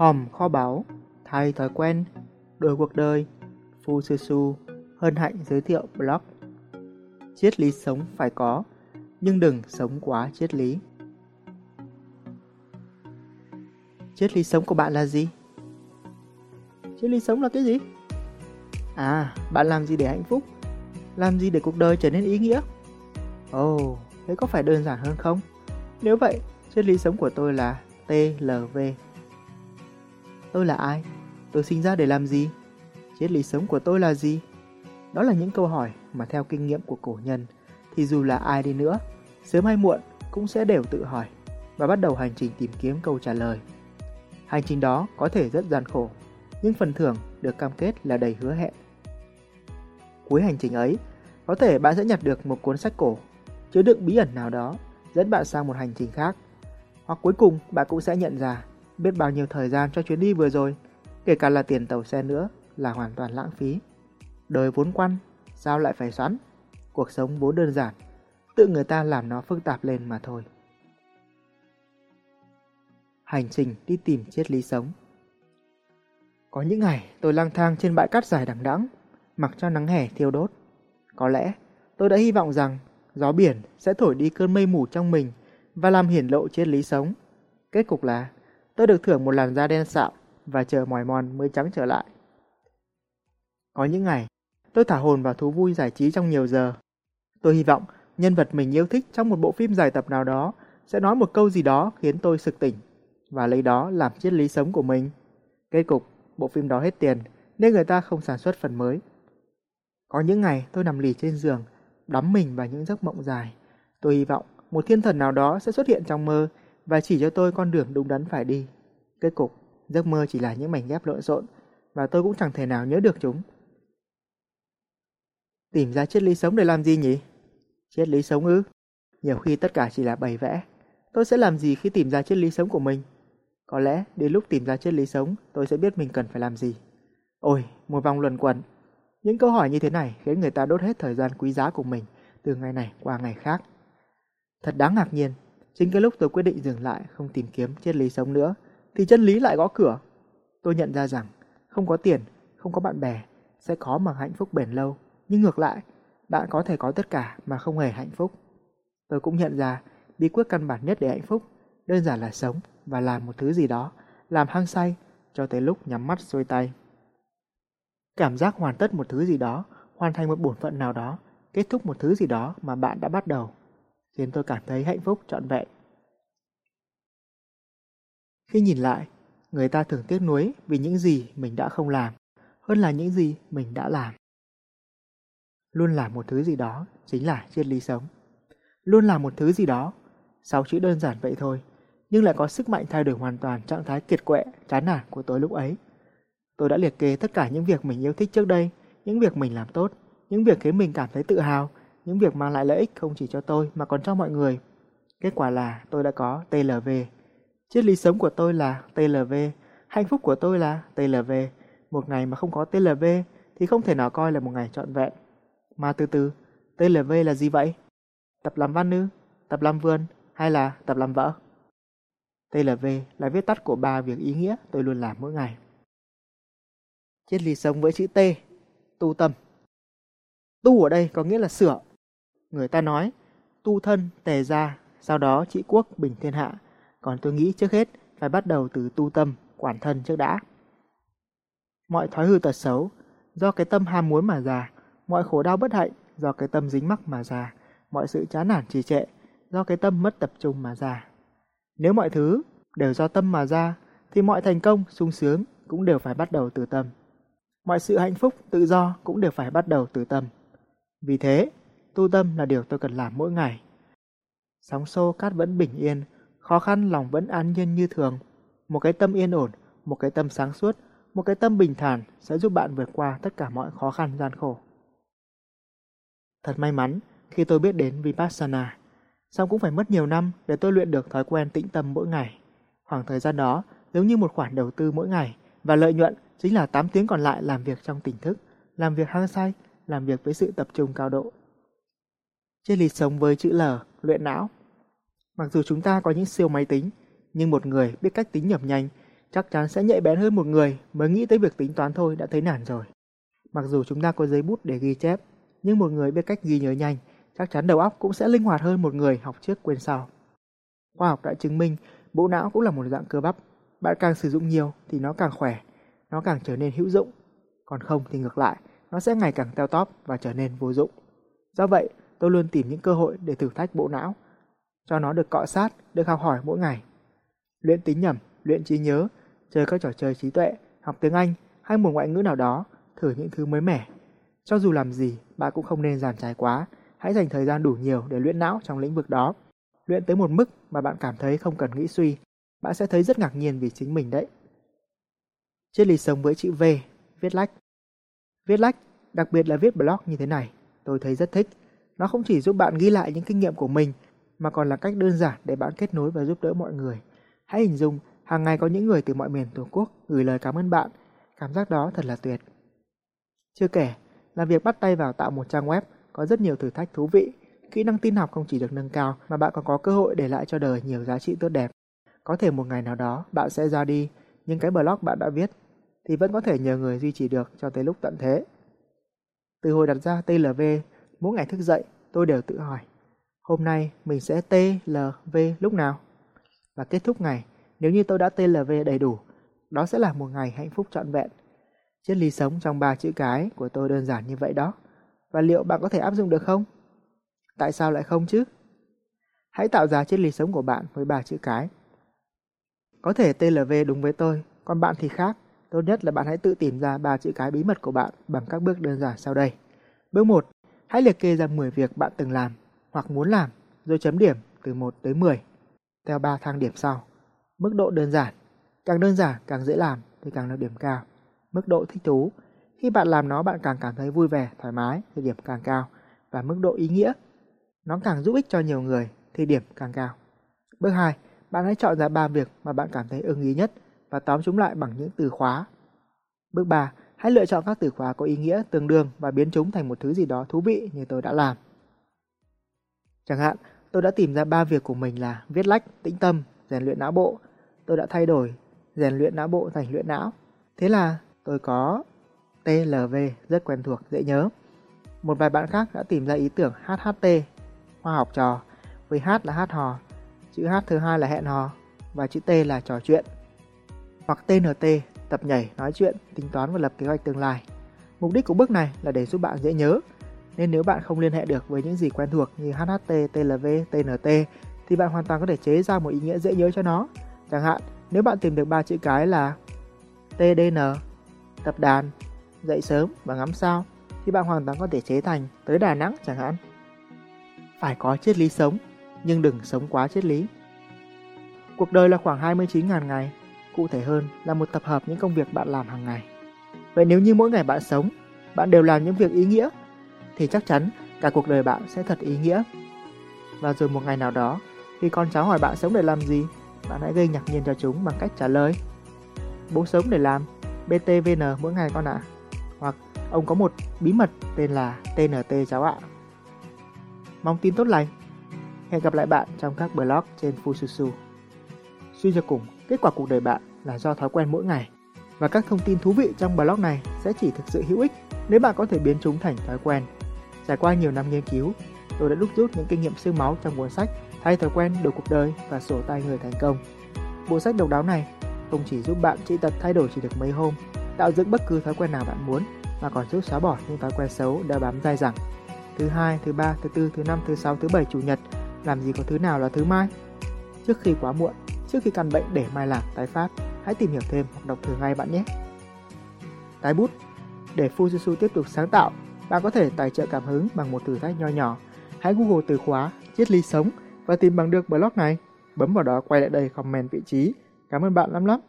hòm kho báu, thay thói quen, đổi cuộc đời, Phu Sư Su, hân hạnh giới thiệu blog. Triết lý sống phải có, nhưng đừng sống quá triết lý. Triết lý sống của bạn là gì? Triết lý sống là cái gì? À, bạn làm gì để hạnh phúc? Làm gì để cuộc đời trở nên ý nghĩa? Ồ, oh, thế có phải đơn giản hơn không? Nếu vậy, triết lý sống của tôi là TLV. Tôi là ai? Tôi sinh ra để làm gì? Triết lý sống của tôi là gì? Đó là những câu hỏi mà theo kinh nghiệm của cổ nhân thì dù là ai đi nữa, sớm hay muộn cũng sẽ đều tự hỏi và bắt đầu hành trình tìm kiếm câu trả lời. Hành trình đó có thể rất gian khổ, nhưng phần thưởng được cam kết là đầy hứa hẹn. Cuối hành trình ấy, có thể bạn sẽ nhặt được một cuốn sách cổ chứa đựng bí ẩn nào đó dẫn bạn sang một hành trình khác. Hoặc cuối cùng bạn cũng sẽ nhận ra biết bao nhiêu thời gian cho chuyến đi vừa rồi, kể cả là tiền tàu xe nữa là hoàn toàn lãng phí. Đời vốn quăn, sao lại phải xoắn? Cuộc sống vốn đơn giản, tự người ta làm nó phức tạp lên mà thôi. Hành trình đi tìm triết lý sống Có những ngày tôi lang thang trên bãi cát dài đằng đẵng, mặc cho nắng hè thiêu đốt. Có lẽ tôi đã hy vọng rằng gió biển sẽ thổi đi cơn mây mù trong mình và làm hiển lộ triết lý sống. Kết cục là tôi được thưởng một làn da đen sạm và chờ mỏi mòn mới trắng trở lại. Có những ngày, tôi thả hồn vào thú vui giải trí trong nhiều giờ. Tôi hy vọng nhân vật mình yêu thích trong một bộ phim dài tập nào đó sẽ nói một câu gì đó khiến tôi sực tỉnh và lấy đó làm triết lý sống của mình. Kết cục, bộ phim đó hết tiền nên người ta không sản xuất phần mới. Có những ngày tôi nằm lì trên giường, đắm mình vào những giấc mộng dài. Tôi hy vọng một thiên thần nào đó sẽ xuất hiện trong mơ và chỉ cho tôi con đường đúng đắn phải đi. Kết cục, giấc mơ chỉ là những mảnh ghép lộn xộn và tôi cũng chẳng thể nào nhớ được chúng. Tìm ra triết lý sống để làm gì nhỉ? Triết lý sống ư? Nhiều khi tất cả chỉ là bày vẽ. Tôi sẽ làm gì khi tìm ra triết lý sống của mình? Có lẽ đến lúc tìm ra triết lý sống, tôi sẽ biết mình cần phải làm gì. Ôi, một vòng luẩn quẩn. Những câu hỏi như thế này khiến người ta đốt hết thời gian quý giá của mình từ ngày này qua ngày khác. Thật đáng ngạc nhiên, chính cái lúc tôi quyết định dừng lại không tìm kiếm triết lý sống nữa, thì chân lý lại gõ cửa. Tôi nhận ra rằng không có tiền, không có bạn bè sẽ khó mà hạnh phúc bền lâu nhưng ngược lại, bạn có thể có tất cả mà không hề hạnh phúc. Tôi cũng nhận ra bí quyết căn bản nhất để hạnh phúc đơn giản là sống và làm một thứ gì đó, làm hăng say cho tới lúc nhắm mắt xuôi tay. Cảm giác hoàn tất một thứ gì đó, hoàn thành một bổn phận nào đó, kết thúc một thứ gì đó mà bạn đã bắt đầu, khiến tôi cảm thấy hạnh phúc trọn vẹn. Khi nhìn lại, người ta thường tiếc nuối vì những gì mình đã không làm, hơn là những gì mình đã làm. Luôn làm một thứ gì đó chính là triết lý sống. Luôn làm một thứ gì đó, sáu chữ đơn giản vậy thôi, nhưng lại có sức mạnh thay đổi hoàn toàn trạng thái kiệt quệ, chán nản của tôi lúc ấy. Tôi đã liệt kê tất cả những việc mình yêu thích trước đây, những việc mình làm tốt, những việc khiến mình cảm thấy tự hào, những việc mang lại lợi ích không chỉ cho tôi mà còn cho mọi người. Kết quả là tôi đã có TLV. Triết lý sống của tôi là TLV, hạnh phúc của tôi là TLV. Một ngày mà không có TLV thì không thể nào coi là một ngày trọn vẹn. Mà từ từ, TLV là gì vậy? Tập làm văn ư? Tập làm vườn? Hay là tập làm vợ? TLV là viết tắt của ba việc ý nghĩa tôi luôn làm mỗi ngày. Triết lý sống với chữ T, tu tâm. Tu ở đây có nghĩa là sửa. Người ta nói, tu thân, tề gia, sau đó trị quốc, bình thiên hạ. Còn tôi nghĩ trước hết phải bắt đầu từ tu tâm, quản thân trước đã. Mọi thói hư tật xấu, do cái tâm ham muốn mà già, Mọi khổ đau bất hạnh do cái tâm dính mắc mà ra, mọi sự chán nản trì trệ do cái tâm mất tập trung mà ra. Nếu mọi thứ đều do tâm mà ra, thì mọi thành công, sung sướng cũng đều phải bắt đầu từ tâm. Mọi sự hạnh phúc, tự do cũng đều phải bắt đầu từ tâm. Vì thế, tu tâm là điều tôi cần làm mỗi ngày. Sóng xô cát vẫn bình yên, khó khăn lòng vẫn an nhiên như thường. Một cái tâm yên ổn, một cái tâm sáng suốt, một cái tâm bình thản sẽ giúp bạn vượt qua tất cả mọi khó khăn gian khổ. Thật may mắn khi tôi biết đến Vipassana. song cũng phải mất nhiều năm để tôi luyện được thói quen tĩnh tâm mỗi ngày. Khoảng thời gian đó giống như một khoản đầu tư mỗi ngày và lợi nhuận chính là 8 tiếng còn lại làm việc trong tỉnh thức, làm việc hăng say, làm việc với sự tập trung cao độ. Triết lý sống với chữ L, luyện não. Mặc dù chúng ta có những siêu máy tính, nhưng một người biết cách tính nhẩm nhanh chắc chắn sẽ nhạy bén hơn một người mới nghĩ tới việc tính toán thôi đã thấy nản rồi. Mặc dù chúng ta có giấy bút để ghi chép, nhưng một người biết cách ghi nhớ nhanh, chắc chắn đầu óc cũng sẽ linh hoạt hơn một người học trước quên sau. Khoa học đã chứng minh bộ não cũng là một dạng cơ bắp. Bạn càng sử dụng nhiều thì nó càng khỏe, nó càng trở nên hữu dụng. Còn không thì ngược lại, nó sẽ ngày càng teo tóp và trở nên vô dụng. Do vậy, tôi luôn tìm những cơ hội để thử thách bộ não, cho nó được cọ sát, được học hỏi mỗi ngày. Luyện tính nhẩm, luyện trí nhớ, chơi các trò chơi trí tuệ, học tiếng Anh hay một ngoại ngữ nào đó, thử những thứ mới mẻ. Cho dù làm gì, bạn cũng không nên giàn trải quá, hãy dành thời gian đủ nhiều để luyện não trong lĩnh vực đó. Luyện tới một mức mà bạn cảm thấy không cần nghĩ suy, bạn sẽ thấy rất ngạc nhiên vì chính mình đấy. Triết lý sống với chữ V, viết lách. Viết lách, đặc biệt là viết blog như thế này, tôi thấy rất thích. Nó không chỉ giúp bạn ghi lại những kinh nghiệm của mình, mà còn là cách đơn giản để bạn kết nối và giúp đỡ mọi người. Hãy hình dung, hàng ngày có những người từ mọi miền Tổ quốc gửi lời cảm ơn bạn. Cảm giác đó thật là tuyệt. Chưa kể, là việc bắt tay vào tạo một trang web có rất nhiều thử thách thú vị. Kỹ năng tin học không chỉ được nâng cao mà bạn còn có cơ hội để lại cho đời nhiều giá trị tốt đẹp. Có thể một ngày nào đó bạn sẽ ra đi, nhưng cái blog bạn đã viết thì vẫn có thể nhờ người duy trì được cho tới lúc tận thế. Từ hồi đặt ra TLV, mỗi ngày thức dậy tôi đều tự hỏi, hôm nay mình sẽ TLV lúc nào? Và kết thúc ngày, nếu như tôi đã TLV đầy đủ, đó sẽ là một ngày hạnh phúc trọn vẹn. Triết lý sống trong ba chữ cái của tôi đơn giản như vậy đó. Và liệu bạn có thể áp dụng được không? Tại sao lại không chứ? Hãy tạo ra triết lý sống của bạn với ba chữ cái. Có thể TLV đúng với tôi, còn bạn thì khác. Tốt nhất là bạn hãy tự tìm ra ba chữ cái bí mật của bạn bằng các bước đơn giản sau đây. Bước 1. Hãy liệt kê ra 10 việc bạn từng làm hoặc muốn làm, rồi chấm điểm từ 1 tới 10 theo 3 thang điểm sau. Mức độ đơn giản, càng đơn giản càng dễ làm thì càng được điểm cao. Mức độ thích thú, khi bạn làm nó bạn càng cảm thấy vui vẻ, thoải mái thì điểm càng cao. Và mức độ ý nghĩa, nó càng giúp ích cho nhiều người thì điểm càng cao. Bước 2, bạn hãy chọn ra 3 việc mà bạn cảm thấy ưng ý nhất và tóm chúng lại bằng những từ khóa. Bước 3, hãy lựa chọn các từ khóa có ý nghĩa tương đương và biến chúng thành một thứ gì đó thú vị như tôi đã làm. Chẳng hạn, tôi đã tìm ra ba việc của mình là viết lách, tĩnh tâm, rèn luyện não bộ. Tôi đã thay đổi rèn luyện não bộ thành luyện não. Thế là tôi có TLV rất quen thuộc, dễ nhớ. Một vài bạn khác đã tìm ra ý tưởng HHT, hoa học trò, với H là hát hò, chữ H thứ hai là hẹn hò và chữ T là trò chuyện. Hoặc TNT, tập nhảy, nói chuyện, tính toán và lập kế hoạch tương lai. Mục đích của bước này là để giúp bạn dễ nhớ, nên nếu bạn không liên hệ được với những gì quen thuộc như HHT, TLV, TNT thì bạn hoàn toàn có thể chế ra một ý nghĩa dễ nhớ cho nó. Chẳng hạn, nếu bạn tìm được ba chữ cái là TDN, tập đàn, dậy sớm và ngắm sao thì bạn hoàn toàn có thể chế thành tới Đà Nẵng chẳng hạn. Phải có triết lý sống, nhưng đừng sống quá triết lý. Cuộc đời là khoảng 29.000 ngày, cụ thể hơn là một tập hợp những công việc bạn làm hàng ngày. Vậy nếu như mỗi ngày bạn sống, bạn đều làm những việc ý nghĩa, thì chắc chắn cả cuộc đời bạn sẽ thật ý nghĩa. Và rồi một ngày nào đó, khi con cháu hỏi bạn sống để làm gì, bạn hãy gây ngạc nhiên cho chúng bằng cách trả lời. Bố sống để làm BTVN mỗi ngày con ạ. À. Hoặc ông có một bí mật tên là TNT cháu ạ. Mong tin tốt lành. Hẹn gặp lại bạn trong các blog trên Fususu. Suy cho cùng, kết quả cuộc đời bạn là do thói quen mỗi ngày. Và các thông tin thú vị trong blog này sẽ chỉ thực sự hữu ích nếu bạn có thể biến chúng thành thói quen. Trải qua nhiều năm nghiên cứu, tôi đã đúc rút những kinh nghiệm xương máu trong cuốn sách Thay thói quen đổi cuộc đời và sổ tay người thành công. Bộ sách độc đáo này không chỉ giúp bạn trị tật thay đổi chỉ được mấy hôm, tạo dựng bất cứ thói quen nào bạn muốn, mà còn giúp xóa bỏ những thói quen xấu đã bám dai dẳng. Thứ hai, thứ ba, thứ tư, thứ năm, thứ sáu, thứ bảy, chủ nhật, làm gì có thứ nào là thứ mai? Trước khi quá muộn, trước khi căn bệnh để mai lạc tái phát, hãy tìm hiểu thêm hoặc đọc thử ngay bạn nhé. Tái bút Để Fujitsu tiếp tục sáng tạo, bạn có thể tài trợ cảm hứng bằng một thử thách nho nhỏ. Hãy Google từ khóa triết lý sống và tìm bằng được blog này. Bấm vào đó quay lại đây comment vị trí. Cảm ơn bạn lắm lắm.